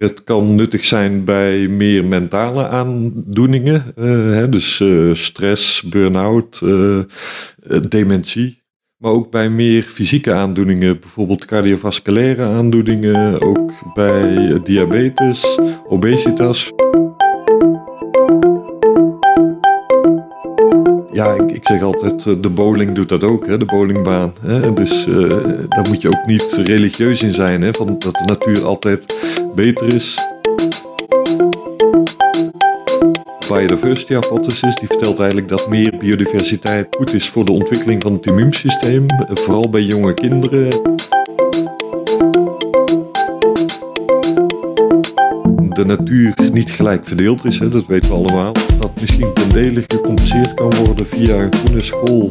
Het kan nuttig zijn bij meer mentale aandoeningen, uh, hè, dus uh, stress, burn-out, uh, dementie. Maar ook bij meer fysieke aandoeningen, bijvoorbeeld cardiovasculaire aandoeningen, ook bij diabetes, obesitas. Ja, ik, zeg altijd, de bowling doet dat ook, hè, de bowlingbaan. Hè. Dus uh, daar moet je ook niet religieus in zijn, hè, van dat de natuur altijd beter is. Biodiversity Hypothesis die vertelt eigenlijk dat meer biodiversiteit goed is voor de ontwikkeling van het immuunsysteem, vooral bij jonge kinderen. De natuur niet gelijk verdeeld is, hè, dat weten we allemaal. Dat misschien dele gecompenseerd kan worden via een groene school,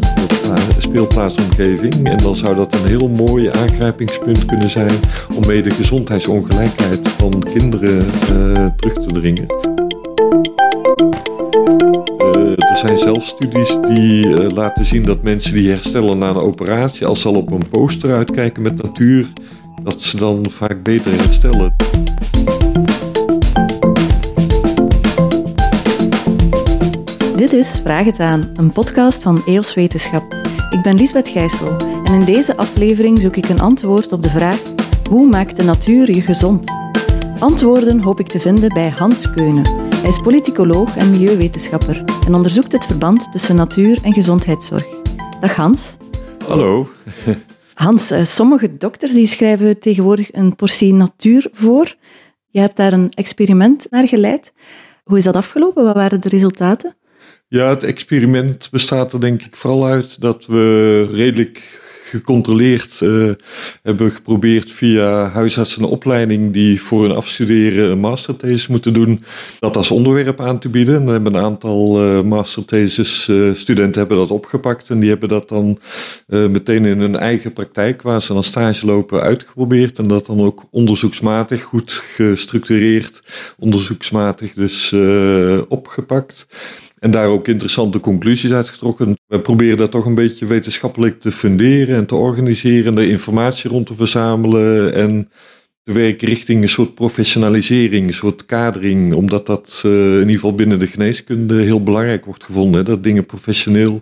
speelplaatsomgeving. En dan zou dat een heel mooi aangrijpingspunt kunnen zijn om mee de gezondheidsongelijkheid van kinderen uh, terug te dringen. Uh, er zijn zelfs studies die laten zien dat mensen die herstellen na een operatie, als ze al op een poster uitkijken met natuur, dat ze dan vaak beter herstellen. Dit is Vraag het aan, een podcast van EOS Wetenschap. Ik ben Lisbeth Gijssel en in deze aflevering zoek ik een antwoord op de vraag hoe maakt de natuur je gezond? Antwoorden hoop ik te vinden bij Hans Keunen. Hij is politicoloog en milieuwetenschapper en onderzoekt het verband tussen natuur en gezondheidszorg. Dag Hans. Hallo. Hans, eh, sommige dokters die schrijven tegenwoordig een portie natuur voor. Je hebt daar een experiment naar geleid. Hoe is dat afgelopen? Wat waren de resultaten? Ja, het experiment bestaat er denk ik vooral uit dat we redelijk gecontroleerd uh, hebben geprobeerd via huisartsenopleiding die voor hun afstuderen een masterthesis moeten doen, dat als onderwerp aan te bieden. En hebben een aantal uh, masterthesis uh, studenten hebben dat opgepakt en die hebben dat dan meteen in hun eigen praktijk, waar ze dan stage lopen, uitgeprobeerd en dat dan ook onderzoeksmatig, goed gestructureerd, onderzoeksmatig dus opgepakt. En daar ook interessante conclusies uitgetrokken. We proberen dat toch een beetje wetenschappelijk te funderen en te organiseren, de informatie rond te verzamelen en te werken richting een soort professionalisering, een soort kadering, omdat dat uh, in ieder geval binnen de geneeskunde heel belangrijk wordt gevonden. Hè, dat dingen professioneel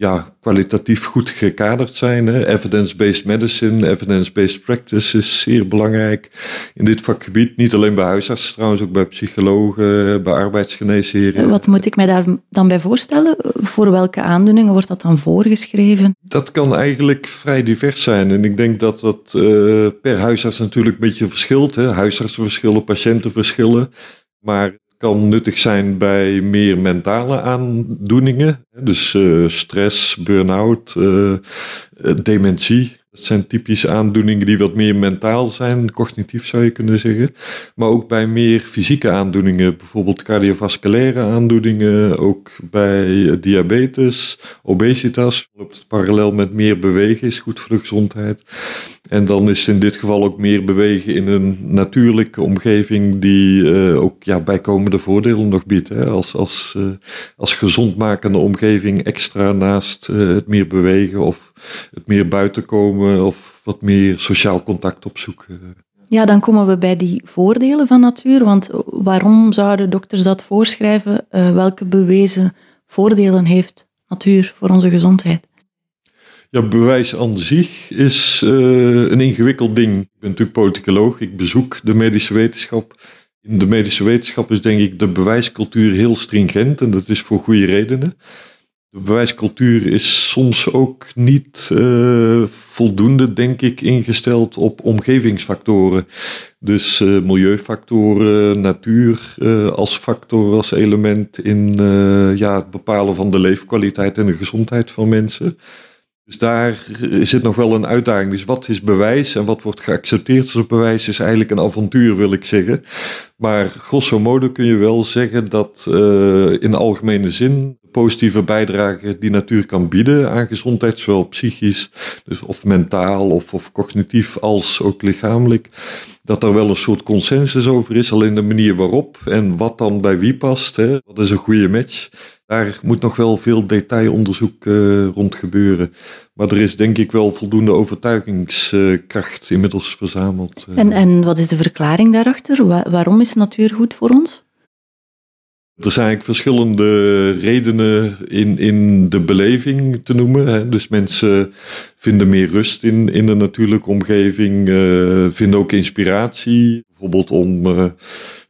ja, kwalitatief goed gekaderd zijn. Evidence-based medicine, evidence-based practice is zeer belangrijk in dit vakgebied. Niet alleen bij huisartsen trouwens, ook bij psychologen, bij arbeidsgeneesheren. Wat moet ik mij daar dan bij voorstellen? Voor welke aandoeningen wordt dat dan voorgeschreven? Dat kan eigenlijk vrij divers zijn. En ik denk dat dat uh, per huisarts natuurlijk een beetje verschilt. Hè. Huisartsen verschillen, patiënten verschillen. Maar kan nuttig zijn bij meer mentale aandoeningen. Dus uh, stress, burn-out, uh, dementie. Dat zijn typische aandoeningen die wat meer mentaal zijn, cognitief zou je kunnen zeggen. Maar ook bij meer fysieke aandoeningen, bijvoorbeeld cardiovasculaire aandoeningen, ook bij diabetes, obesitas. Loopt het parallel met meer bewegen, is goed voor de gezondheid. En dan is in dit geval ook meer bewegen in een natuurlijke omgeving die uh, ook ja, bijkomende voordelen nog biedt. Hè? Als, als, uh, als gezondmakende omgeving extra naast het meer bewegen of het meer buiten komen of wat meer sociaal contact opzoeken. Ja, dan komen we bij die voordelen van natuur. Want waarom zouden dokters dat voorschrijven? welke bewezen voordelen heeft natuur voor onze gezondheid? Ja, bewijs aan zich is uh, een ingewikkeld ding. Ik ben natuurlijk politicoloog, ik bezoek de medische wetenschap. In de medische wetenschap is denk ik de bewijscultuur heel stringent en dat is voor goede redenen. De bewijscultuur is soms ook niet uh, voldoende, denk ik, ingesteld op omgevingsfactoren. Dus uh, milieufactoren, natuur uh, als factor, als element in ja, het bepalen van de leefkwaliteit en de gezondheid van mensen. Dus daar zit nog wel een uitdaging. Dus wat is bewijs en wat wordt geaccepteerd als bewijs is eigenlijk een avontuur, wil ik zeggen. Maar grosso modo kun je wel zeggen dat uh, in algemene zin positieve bijdrage die natuur kan bieden aan gezondheid, zowel psychisch dus of mentaal of, of cognitief als ook lichamelijk. Dat er wel een soort consensus over is, alleen de manier waarop en wat dan bij wie past. Hè, wat is een goede match? Daar moet nog wel veel detailonderzoek uh, rond gebeuren. Maar er is denk ik wel voldoende overtuigingskracht inmiddels verzameld. Eh. En, en wat is de verklaring daarachter? waarom is natuur goed voor ons? Er zijn eigenlijk verschillende redenen in, in de beleving te noemen. Hè. Dus mensen vinden meer rust in, in de natuurlijke omgeving, uh, vinden ook inspiratie, bijvoorbeeld om uh,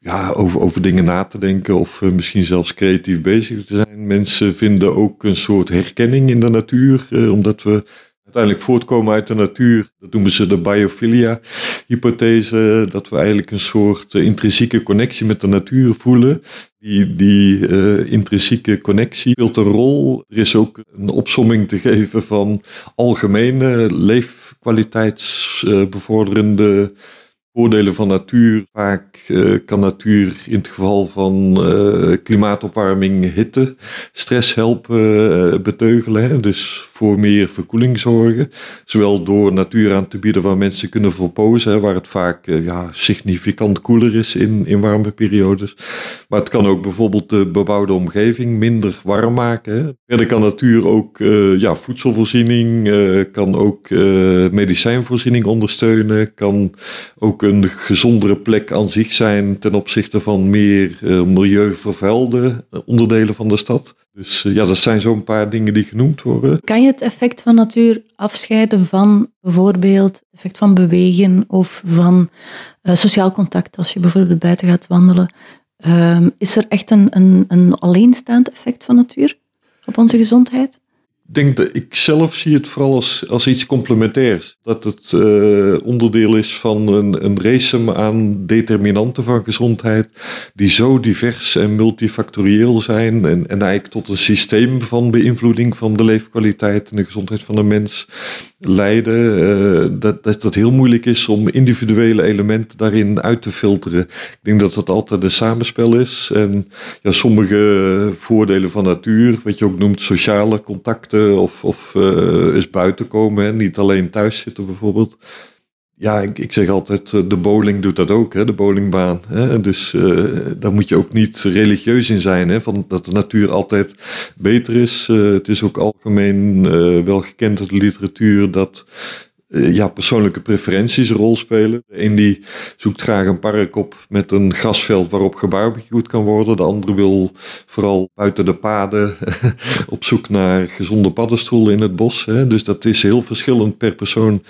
ja, over, over dingen na te denken of uh, misschien zelfs creatief bezig te zijn. Mensen vinden ook een soort herkenning in de natuur, omdat we uiteindelijk voortkomen uit de natuur. Dat noemen ze de biophilia-hypothese, dat we eigenlijk een soort intrinsieke connectie met de natuur voelen. Die, die uh, intrinsieke connectie speelt een rol. Er is ook een opsomming te geven van algemene leefkwaliteitsbevorderende voordelen van natuur. Vaak kan natuur in het geval van klimaatopwarming, hitte, stress helpen beteugelen. Dus voor meer verkoeling zorgen. Zowel door natuur aan te bieden waar mensen kunnen verpozen, waar het vaak uh, ja, significant koeler is in, in warme periodes. Maar het kan ook bijvoorbeeld de bebouwde omgeving minder warm maken. Hè. Verder kan natuur ook uh, ja, voedselvoorziening, uh, kan ook medicijnvoorziening ondersteunen, kan ook een gezondere plek aan zich zijn ten opzichte van meer milieuvervuilde onderdelen van de stad. Dus ja, dat zijn zo'n paar dingen die genoemd worden. Kan je het effect van natuur afscheiden van bijvoorbeeld het effect van bewegen of van uh, sociaal contact als je bijvoorbeeld buiten gaat wandelen? Uh, is er echt een, een, een alleenstaand effect van natuur op onze gezondheid? Denk dat ik zelf zie het vooral als, als iets complementairs. Dat het uh, onderdeel is van een, een aan determinanten van gezondheid, die zo divers en multifactorieel zijn en, en eigenlijk tot een systeem van beïnvloeding van de leefkwaliteit en de gezondheid van de mens leiden. Uh, dat, dat dat heel moeilijk is om individuele elementen daarin uit te filteren. Ik denk dat dat altijd een samenspel is. En ja, sommige voordelen van natuur, wat je ook noemt sociale contacten, of, of uh, eens buiten komen, hè? niet alleen thuis zitten bijvoorbeeld. Ja, ik, ik zeg altijd, eh, de bowling doet dat ook, hè? de bowlingbaan. Hè? Dus uh, daar moet je ook niet religieus in zijn, hè? Van dat de natuur altijd beter is. Het is ook algemeen wel gekend uit de literatuur dat eh, ja, persoonlijke preferenties een rol spelen. De een die zoekt graag een park op met een grasveld waarop gebarbecued kan worden. De andere wil vooral buiten de paden op zoek naar gezonde paddenstoelen in het bos. Hè. Dus dat is heel verschillend per persoon.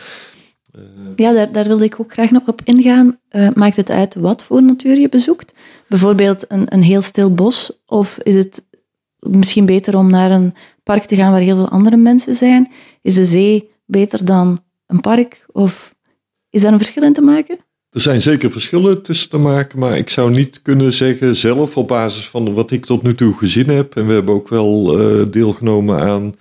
Ja, daar, daar wilde ik ook graag nog op ingaan. Uh, maakt het uit wat voor natuur je bezoekt? Bijvoorbeeld een, een heel stil bos? Of is het misschien beter om naar een park te gaan waar heel veel andere mensen zijn? Is de zee beter dan een park? Of is daar een verschil in te maken? Er zijn zeker verschillen tussen te maken, maar ik zou niet kunnen zeggen zelf op basis van wat ik tot nu toe gezien heb. En we hebben ook wel uh, deelgenomen aan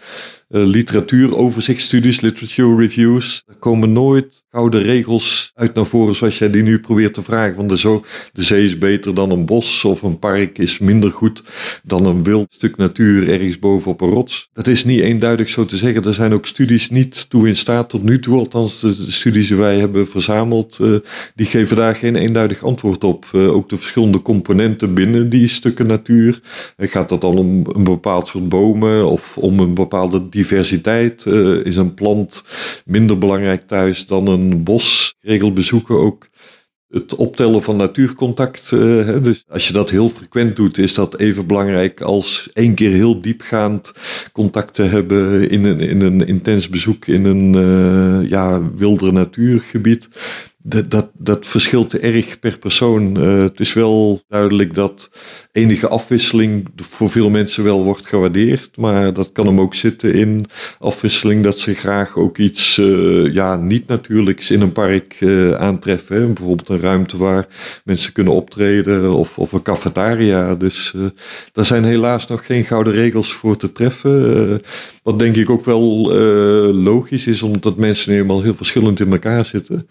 literatuuroverzichtstudies, literature reviews. Er komen nooit gouden regels uit naar voren zoals jij die nu probeert te vragen. Van de, zo, de zee is beter dan een bos of een park is minder goed dan een wild stuk natuur ergens boven op een rots. Dat is niet eenduidig zo te zeggen. Er zijn ook studies niet toe in staat tot nu toe, althans de, studies die wij hebben verzameld, uh, die geven daar geen eenduidig antwoord op. Uh, ook de verschillende componenten binnen die stukken natuur. gaat dat dan om een bepaald soort bomen of om een bepaalde diversiteit? Uh, is een plant minder belangrijk thuis dan een bos? Regel bezoeken ook het optellen van natuurcontact. Hè, dus als je dat heel frequent doet, is dat even belangrijk als één keer heel diepgaand contact te hebben in een, in een intens bezoek in een uh, ja, wilder natuurgebied dat, dat, dat verschilt erg per persoon. Uh, het is wel duidelijk dat enige afwisseling voor veel mensen wel wordt gewaardeerd. Maar dat kan hem ook zitten in afwisseling dat ze graag ook iets uh, ja, niet natuurlijks in een park uh, aantreffen. Bijvoorbeeld een ruimte waar mensen kunnen optreden of, of een cafetaria. Dus daar zijn helaas nog geen gouden regels voor te treffen. wat denk ik ook wel logisch is, omdat mensen nu eenmaal heel verschillend in elkaar zitten.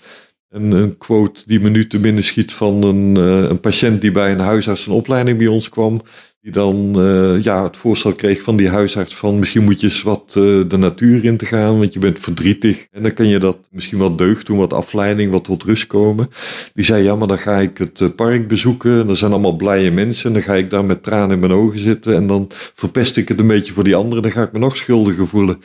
Een, een, quote die me nu te binnen schiet van een, uh, een patiënt die bij een huisarts opleiding bij ons kwam. Die dan uh, ja, het voorstel kreeg van die huisarts van misschien moet je eens wat uh, de natuur in te gaan, want je bent verdrietig. En dan kan je dat misschien wat deugd doen, wat afleiding, wat tot rust komen. Die zei ja, maar dan ga ik het uh, park bezoeken. En er zijn allemaal blije mensen. En dan ga ik daar met tranen in mijn ogen zitten. En dan verpest ik het een beetje voor die anderen. Dan ga ik me nog schuldiger voelen.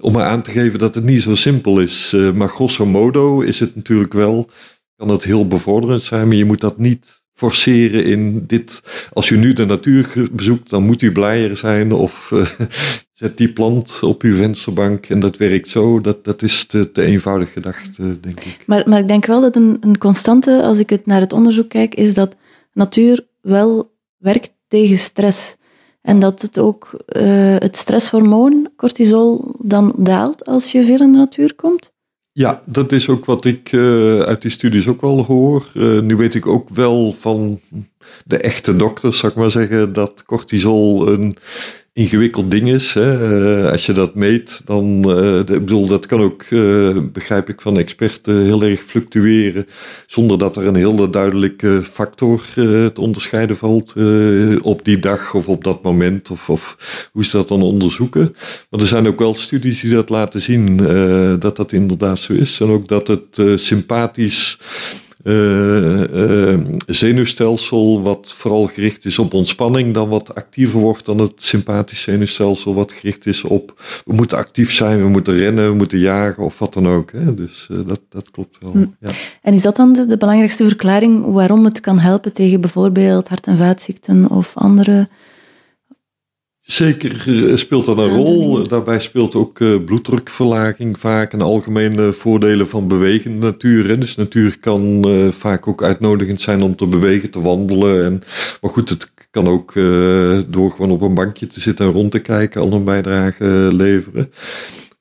Om maar aan te geven dat het niet zo simpel is. maar grosso modo is het natuurlijk wel, kan het heel bevorderend zijn. Maar je moet dat niet forceren in dit. Als u nu de natuur bezoekt, dan moet u blijer zijn. Of uh, zet die plant op uw vensterbank en dat werkt zo. Dat, dat is te, te eenvoudig gedacht, denk ik. Maar, maar ik denk wel dat een, een constante, als ik het naar het onderzoek kijk, is dat natuur wel werkt tegen stress. En dat het ook uh, het stresshormoon, cortisol, dan daalt als je veel in de natuur komt. Ja, dat is ook wat ik uh, uit die studies ook wel hoor. Uh, nu weet ik ook wel van de echte dokters, zou ik maar zeggen, dat cortisol een ingewikkeld ding is. Uh, als je dat meet, dan, uh, ik bedoel, dat kan ook, uh, begrijp ik van experten, heel erg fluctueren, zonder dat er een hele duidelijke factor te onderscheiden valt op die dag of op dat moment, of, of hoe ze dat dan onderzoeken. Maar er zijn ook wel studies die dat laten zien, dat dat inderdaad zo is. En ook dat het sympathisch zenuwstelsel, wat vooral gericht is op ontspanning, dan wat actiever wordt dan het sympathisch zenuwstelsel, wat gericht is op we moeten actief zijn, we moeten rennen, we moeten jagen of wat dan ook. Hè. Dus uh, dat, dat klopt wel. Hm. Ja. En is dat dan de, de, belangrijkste verklaring waarom het kan helpen tegen bijvoorbeeld hart- en vaatziekten of andere Zeker eh, speelt dat een rol. Daarbij speelt ook uh, bloeddrukverlaging vaak en algemene voordelen van bewegende natuur. Dus natuur kan uh, vaak ook uitnodigend zijn om te bewegen, te wandelen. En, maar goed, het kan ook door gewoon op een bankje te zitten en rond te kijken al een bijdrage leveren.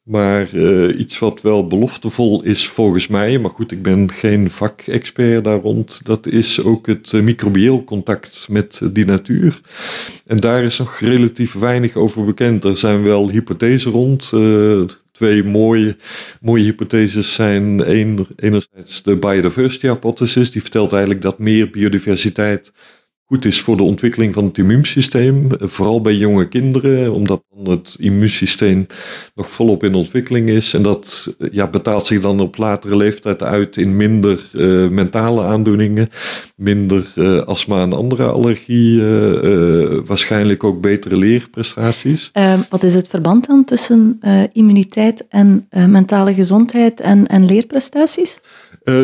Maar uh, iets wat wel beloftevol is volgens mij, maar goed, ik ben geen vakexpert daar rond, dat is ook het uh, microbieel contact met die natuur. En daar is nog relatief weinig over bekend. Er zijn wel hypothesen rond. Uh, twee mooie, mooie hypotheses zijn enerzijds de biodiversity hypothesis, die vertelt eigenlijk dat meer biodiversiteit goed is voor de ontwikkeling van het immuunsysteem. Vooral bij jonge kinderen, omdat het immuunsysteem nog volop in ontwikkeling is. En dat ja, betaalt zich dan op latere leeftijd uit in minder uh, mentale aandoeningen, minder uh, astma en andere allergieën, uh, waarschijnlijk ook betere leerprestaties. Ehm, wat is het verband dan tussen immuniteit en mentale gezondheid en, en leerprestaties?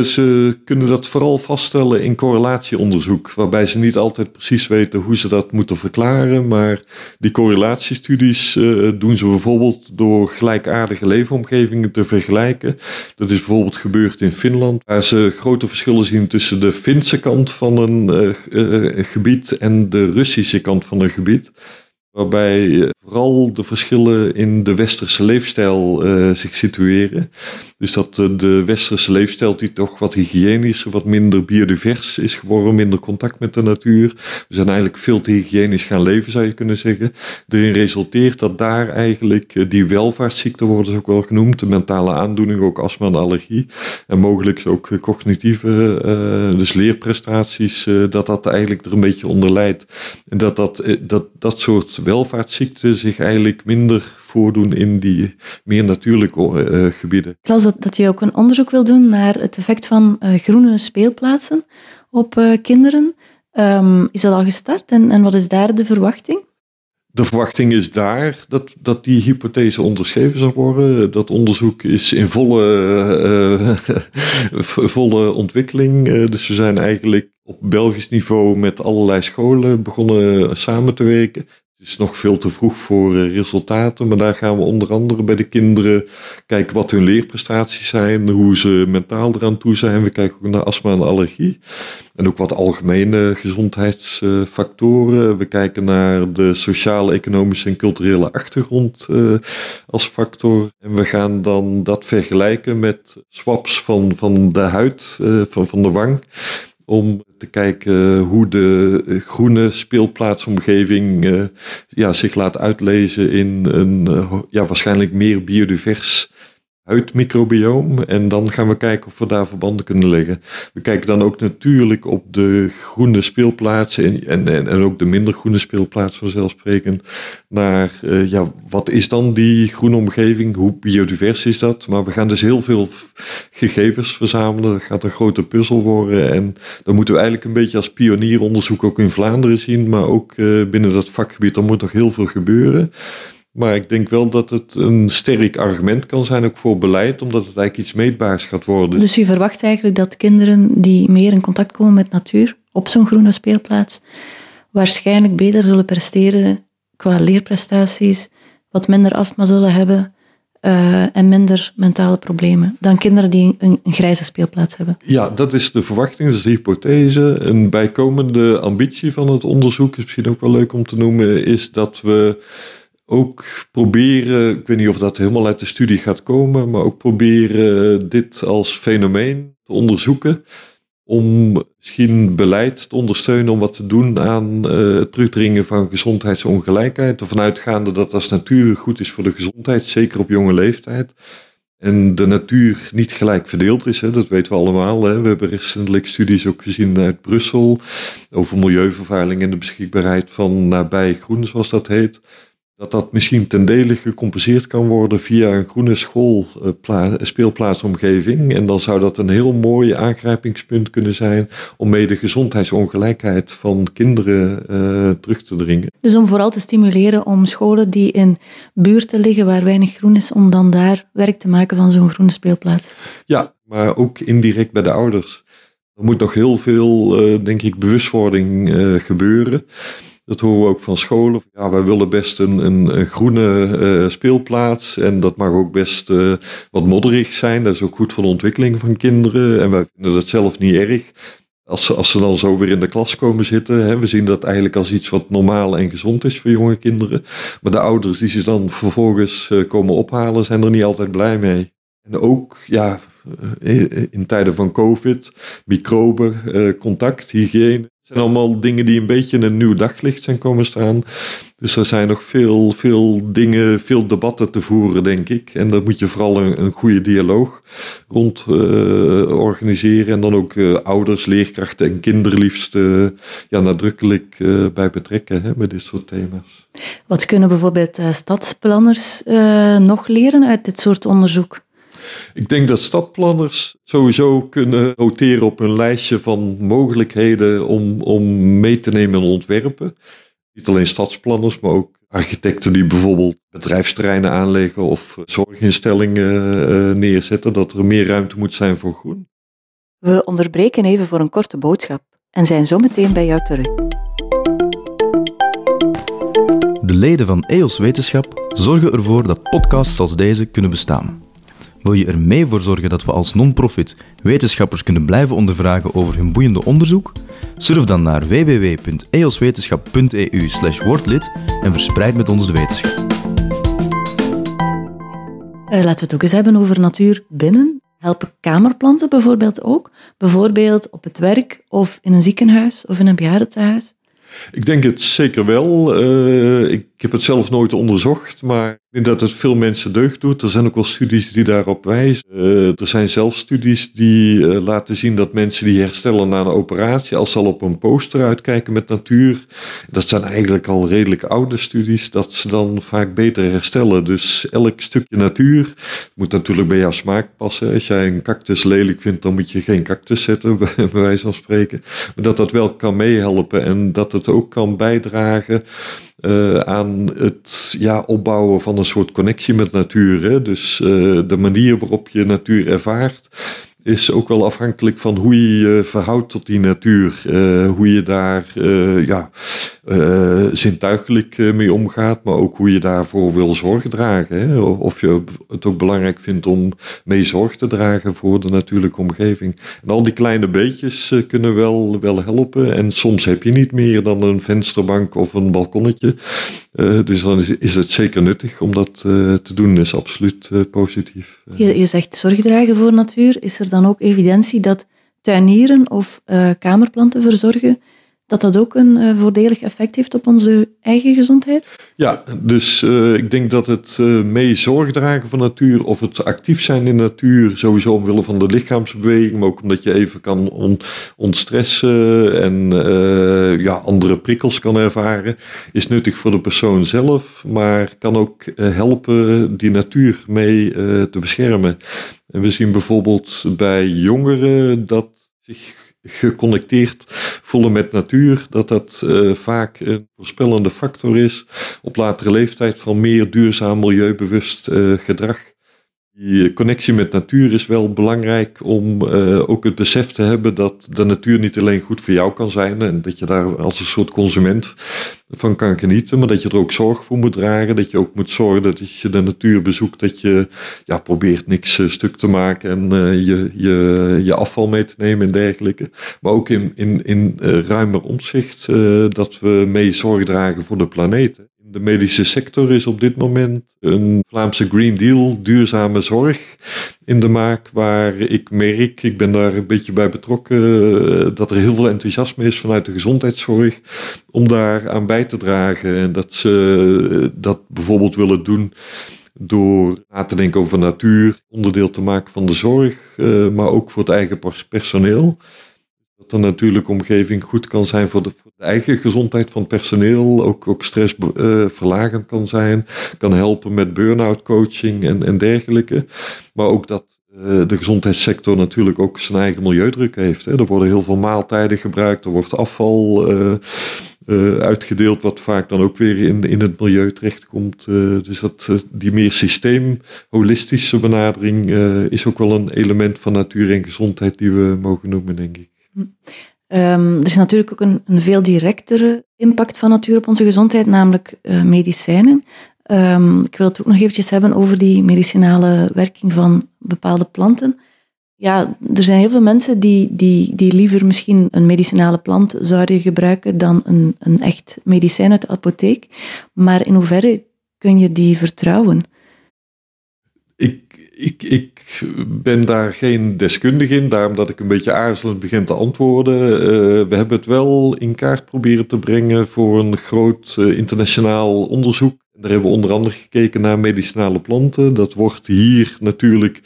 Ze kunnen dat vooral vaststellen in correlatieonderzoek, waarbij ze niet altijd precies weten hoe ze dat moeten verklaren. Maar die correlatiestudies uh, doen ze bijvoorbeeld door gelijkaardige leefomgevingen te vergelijken. Dat is bijvoorbeeld gebeurd in Finland, waar ze grote verschillen zien tussen de Finse kant van een uh, gebied en de Russische kant van een gebied waarbij vooral de verschillen in de westerse leefstijl zich situeren. Dus dat de westerse leefstijl die toch wat hygiënischer, wat minder biodivers is geworden, minder contact met de natuur. We zijn eigenlijk veel te hygiënisch gaan leven, zou je kunnen zeggen. Erin resulteert dat daar eigenlijk uh, die welvaartsziekten worden ze ook wel genoemd, de mentale aandoening, ook astma en allergie. En mogelijk ook cognitieve, dus leerprestaties, dat dat eigenlijk er een beetje onder leidt. En dat dat, dat, dat soort welvaartsziekten zich eigenlijk minder voordoen in die meer natuurlijke uh, gebieden. Ik las dat, dat je ook een onderzoek wil doen naar het effect van uh, groene speelplaatsen op uh, kinderen. Um, is dat al gestart en, en wat is daar de verwachting? De verwachting is daar dat, dat die hypothese onderschreven zal worden. Dat onderzoek is in volle, volle ontwikkeling. dus we zijn eigenlijk op Belgisch niveau met allerlei scholen begonnen samen te werken. Is nog veel te vroeg voor eh, resultaten, maar daar gaan we onder andere bij de kinderen kijken wat hun leerprestaties zijn, hoe ze mentaal eraan toe zijn. We kijken ook naar astma en allergie en ook wat algemene gezondheidsfactoren. We kijken naar de sociale, economische en culturele achtergrond uh, als factor. En we gaan dan dat vergelijken met swaps van, van de huid, uh, van, van de wang om te kijken hoe de groene speelplaatsomgeving uh, ja, zich laat uitlezen in een uh, ja, waarschijnlijk meer biodivers huidmicrobioom. En dan gaan we kijken of we daar verbanden kunnen leggen. We kijken dan ook natuurlijk op de groene speelplaatsen en, en, en ook de minder groene speelplaatsen vanzelfsprekend. Naar uh, ja, wat is dan die groene omgeving? Hoe biodivers is dat? Maar we gaan dus heel veel gegevens verzamelen. Dat gaat een grote puzzel worden. En dan moeten we eigenlijk een beetje als pionieronderzoek ook in Vlaanderen zien. Maar ook uh, binnen dat vakgebied, er moet nog heel veel gebeuren. Maar ik denk wel dat het een sterk argument kan zijn, ook voor beleid, omdat het eigenlijk iets meetbaars gaat worden. Dus u verwacht eigenlijk dat kinderen die meer in contact komen met natuur op zo'n groene speelplaats, waarschijnlijk beter zullen presteren qua leerprestaties, wat minder astma zullen hebben uh, en minder mentale problemen dan kinderen die een, een, grijze speelplaats hebben. Ja, dat is de verwachting, dat is de hypothese. Een bijkomende ambitie van het onderzoek, is misschien ook wel leuk om te noemen, is dat we ook proberen, ik weet niet of dat helemaal uit de studie gaat komen, maar ook proberen dit als fenomeen te onderzoeken. Om misschien beleid te ondersteunen om wat te doen aan uh, het terugdringen van gezondheidsongelijkheid. Ervan uitgaande dat als natuur goed is voor de gezondheid, zeker op jonge leeftijd. En de natuur niet gelijk verdeeld is, hè, dat weten we allemaal. Hè. We hebben recentelijk studies ook gezien uit Brussel over milieuvervuiling en de beschikbaarheid van nabij groen, zoals dat heet dat dat misschien ten dele gecompenseerd kan worden via een groene school, uh, speelplaatsomgeving. En dan zou dat een heel mooi aangrijpingspunt kunnen zijn om mee de gezondheidsongelijkheid van kinderen uh, terug te dringen. Dus om vooral te stimuleren om scholen die in buurten liggen waar weinig groen is, om dan daar werk te maken van zo'n groene speelplaats. Ja, maar ook indirect bij de ouders. Er moet nog heel veel, uh, denk ik, bewustwording gebeuren. Dat horen we ook van scholen. Ja, wij willen best een, een, groene uh, speelplaats. En dat mag ook best uh, wat modderig zijn. Dat is ook goed voor de ontwikkeling van kinderen. En wij vinden dat zelf niet erg. Als ze, als ze dan zo weer in de klas komen zitten. Hè, we zien dat eigenlijk als iets wat normaal en gezond is voor jonge kinderen. Maar de ouders die ze dan vervolgens uh, komen ophalen, zijn er niet altijd blij mee. En ook, ja, in tijden van COVID, microben, contact, hygiëne. Zijn allemaal dingen die een beetje in een nieuw daglicht zijn komen staan. Dus er zijn nog veel, veel dingen, veel debatten te voeren, denk ik. En daar moet je vooral een, goede dialoog rond uh, organiseren. En dan ook uh, ouders, leerkrachten en kinderliefst uh, ja, nadrukkelijk bij betrekken hè, met dit soort thema's. Wat kunnen bijvoorbeeld stadsplanners nog leren uit dit soort onderzoek? Ik denk dat stadplanners sowieso kunnen noteren op een lijstje van mogelijkheden om, om mee te nemen in ontwerpen. Niet alleen stadsplanners, maar ook architecten die bijvoorbeeld bedrijfsterreinen aanleggen of zorginstellingen uh, neerzetten, dat er meer ruimte moet zijn voor groen. We onderbreken even voor een korte boodschap en zijn zo meteen bij jou terug. De leden van EOS Wetenschap zorgen ervoor dat podcasts als deze kunnen bestaan. Wil je er mee voor zorgen dat we als non-profit wetenschappers kunnen blijven ondervragen over hun boeiende onderzoek? Surf dan naar www.eoswetenschap.eu wordlid en verspreid met ons de wetenschap. Uh, laten we het ook eens hebben over natuur binnen. Helpen kamerplanten bijvoorbeeld ook? Bijvoorbeeld op het werk of in een ziekenhuis of in een bejaardentehuis? Ik denk het zeker wel. Uh, ik heb het zelf nooit onderzocht, maar ik denk dat het veel mensen deugd doet. Er zijn ook wel studies die daarop wijzen. Uh, er zijn zelfs studies die uh, laten zien dat mensen die herstellen na een operatie, als ze al op een poster uitkijken met natuur, dat zijn eigenlijk al redelijk oude studies, dat ze dan vaak beter herstellen. Dus elk stukje natuur moet natuurlijk bij jouw smaak passen. Als jij een cactus lelijk vindt, dan moet je geen cactus zetten, bij wijze van spreken. Maar dat dat wel kan meehelpen en dat het ook kan bijdragen uh, aan het ja, opbouwen van een soort connectie met natuur. Hè? Dus uh, de manier waarop je natuur ervaart is ook wel afhankelijk van hoe je je verhoudt tot die natuur. Uh, hoe je daar uh, ja, uh, zintuigelijk mee omgaat, maar ook hoe je daarvoor wil zorg dragen. Hè? Of je het ook belangrijk vindt om mee zorg te dragen voor de natuurlijke omgeving. En al die kleine beetjes kunnen wel, wel helpen. En soms heb je niet meer dan een vensterbank of een balkonnetje. dus dan is, is, het zeker nuttig om dat te doen, is absoluut positief. Je, je zegt zorg dragen voor natuur. Is er dan ook evidentie dat tuinieren of uh, kamerplanten verzorgen, dat dat ook een uh, voordelig effect heeft op onze eigen gezondheid? Ja, dus uh, ik denk dat het mee zorg dragen van natuur of het actief zijn in natuur, sowieso omwille van de lichaamsbeweging, maar ook omdat je even kan on ontstressen en ja, andere prikkels kan ervaren, is nuttig voor de persoon zelf, maar kan ook helpen die natuur mee te beschermen. En we zien bijvoorbeeld bij jongeren dat zich geconnecteerd voelen met natuur, dat dat uh, vaak een voorspellende factor is op latere leeftijd van meer duurzaam milieubewust uh, gedrag. Die connectie met natuur is wel belangrijk om uh, ook het besef te hebben dat de natuur niet alleen goed voor jou kan zijn en dat je daar als een soort consument van kan genieten, maar dat je er ook zorg voor moet dragen. Dat je ook moet zorgen dat als je de natuur bezoekt, dat je ja, probeert niks uh, stuk te maken en uh, je, je, je afval mee te nemen en dergelijke. Maar ook in, in, in ruimer omzicht dat we mee zorg dragen voor de planeet de medische sector is op dit moment een Vlaamse Green Deal, duurzame zorg in de maak, waar ik merk, ik ben daar een beetje bij betrokken, eh, dat er heel veel enthousiasme is vanuit de gezondheidszorg om daar aan bij te dragen. En dat ze dat bijvoorbeeld willen doen door na te denken over natuur, onderdeel te maken van de zorg, eh, maar ook voor het eigen personeel. Dat de natuurlijke omgeving goed kan zijn voor de, voor eigen gezondheid van personeel, ook, ook stressverlagend uh, kan zijn, kan helpen met burn-out coaching en, en dergelijke. Maar ook dat uh, de gezondheidssector natuurlijk ook zijn eigen milieudruk heeft. Er worden heel veel maaltijden gebruikt, er wordt afval uh, uitgedeeld, wat vaak dan ook weer in, in het milieu terechtkomt. dus dat, die meer systeem, holistische benadering is ook wel een element van natuur en gezondheid die we mogen noemen, denk ik. Um, er is natuurlijk ook een, een, veel directere impact van natuur op onze gezondheid, namelijk uh, medicijnen. Um, ik wil het ook nog eventjes hebben over die medicinale werking van bepaalde planten. Ja, er zijn heel veel mensen die, die, die liever misschien een medicinale plant zouden gebruiken dan een, een echt medicijn uit de apotheek. Maar in hoeverre kun je die vertrouwen? Ik, ik, ik ben daar geen deskundige in, daarom dat ik een beetje aarzelend begin te antwoorden. Uh, we hebben het wel in kaart proberen te brengen voor een groot uh, internationaal onderzoek. Daar hebben we onder andere gekeken naar medicinale planten. Dat wordt hier natuurlijk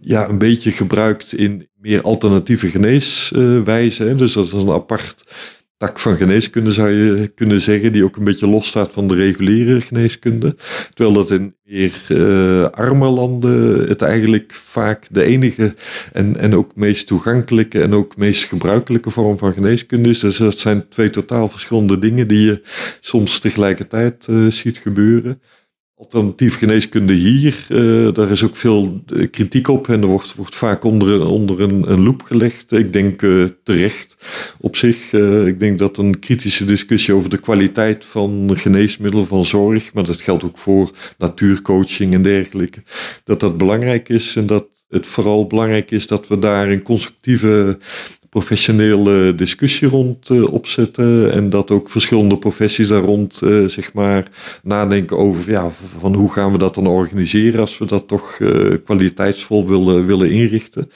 ja, een beetje gebruikt in meer alternatieve geneeswijzen. dus dat is een apart tak van geneeskunde zou je kunnen zeggen, die ook een beetje losstaat van de reguliere geneeskunde. Terwijl dat in meer uh, arme landen het eigenlijk vaak de enige en, en ook meest toegankelijke en ook meest gebruikelijke vorm van geneeskunde is. Dus dat zijn twee totaal verschillende dingen die je soms tegelijkertijd uh, ziet gebeuren alternatief geneeskunde hier, uh, daar is ook veel eh, kritiek op en er wordt, wordt vaak onder, onder een, loep gelegd. Ik denk uh, terecht op zich. Ik denk dat een kritische discussie over de kwaliteit van geneesmiddelen, van zorg, maar dat geldt ook voor natuurcoaching en dergelijke, dat dat belangrijk is en dat het vooral belangrijk is dat we daar een constructieve professionele discussie rond uh, opzetten. En dat ook verschillende professies daar rond uh, zeg maar, nadenken over ja, van hoe gaan we dat dan organiseren als we dat toch uh, kwaliteitsvol willen, willen inrichten.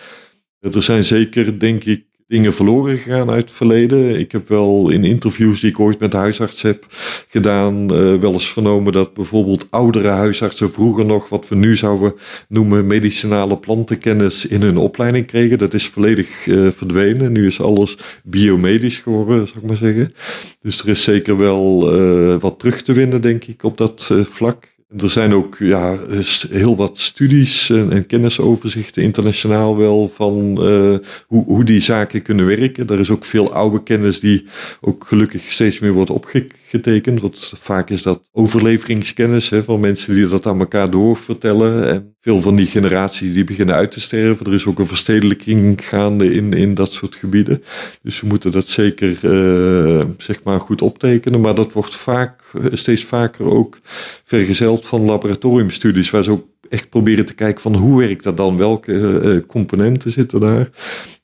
Er zijn zeker, denk ik, dingen verloren gegaan uit het verleden. Ik heb wel in interviews die ik ooit met de heb gedaan, uh, wel eens vernomen dat bijvoorbeeld oudere huisartsen vroeger nog wat we nu zouden noemen medicinale plantenkennis in hun opleiding kregen. Dat is volledig uh, verdwenen. Nu is alles biomedisch geworden, zou ik maar zeggen. Dus er is zeker wel uh, wat terug te winnen, denk ik, op dat vlak. Er zijn ook ja, heel wat studies en, en kennisoverzichten internationaal wel van uh, hoe, hoe die zaken kunnen werken. Er is ook veel oude kennis die ook gelukkig steeds meer wordt opgetekend. Want vaak is dat overleveringskennis hè, van mensen die dat aan elkaar doorvertellen. En veel van die generaties die beginnen uit te sterven. Er is ook een verstedelijking gaande in, in dat soort gebieden. Dus we moeten dat zeker uh, zeg maar goed optekenen. Maar dat wordt vaak, steeds vaker ook vergezeld van laboratoriumstudies, waar ze ook echt proberen te kijken van hoe werkt dat dan, welke uh, componenten zitten daar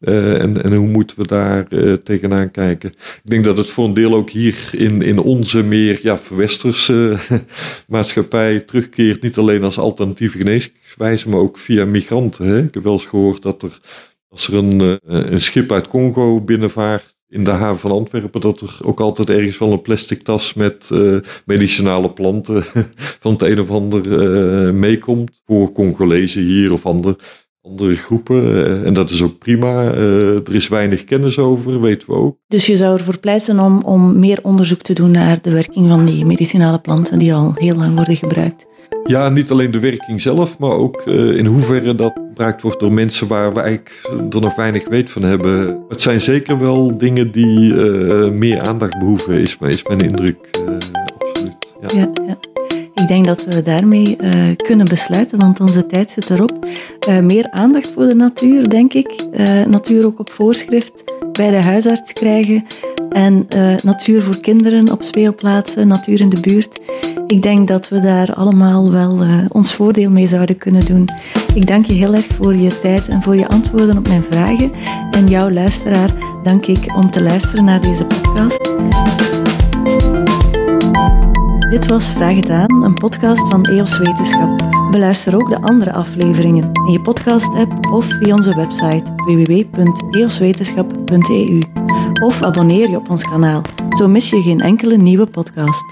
uh, en, en hoe moeten we daar tegenaan kijken. Ik denk dat het voor een deel ook hier in, in onze meer ja, verwesterse maatschappij terugkeert, niet alleen als alternatieve geneeswijze, maar ook via migranten. Hè. Ik heb wel eens gehoord dat er, als er een, een schip uit Congo binnenvaart, in de haven van Antwerpen dat er ook altijd ergens wel een plastic tas met uh, medicinale planten van het een of ander uh, meekomt. Voor Congolezen hier of andere, andere groepen. Uh, en dat is ook prima. er is weinig kennis over, weten we ook. Dus je zou ervoor pleiten om, om meer onderzoek te doen naar de werking van die medicinale planten die al heel lang worden gebruikt? Ja, niet alleen de werking zelf, maar ook uh, in hoeverre dat gebruikt wordt door mensen waar we eigenlijk er nog weinig weet van hebben. Het zijn zeker wel dingen die uh, meer aandacht behoeven, is, is mijn indruk. Uh, absoluut. Ja, ja. Ik denk dat we daarmee kunnen besluiten, want onze tijd zit erop. meer aandacht voor de natuur, denk ik. natuur ook op voorschrift bij de huisarts krijgen. En natuur voor kinderen op speelplaatsen, natuur in de buurt. Ik denk dat we daar allemaal wel uh, ons voordeel mee zouden kunnen doen. Ik dank je heel erg voor je tijd en voor je antwoorden op mijn vragen. En jouw luisteraar dank ik om te luisteren naar deze podcast. Dit was Vraag het aan, een podcast van EOS Wetenschap. Beluister ook de andere afleveringen in je podcast-app of via onze website www.eoswetenschap.eu. Of abonneer je op ons kanaal, zo mis je geen enkele nieuwe podcast.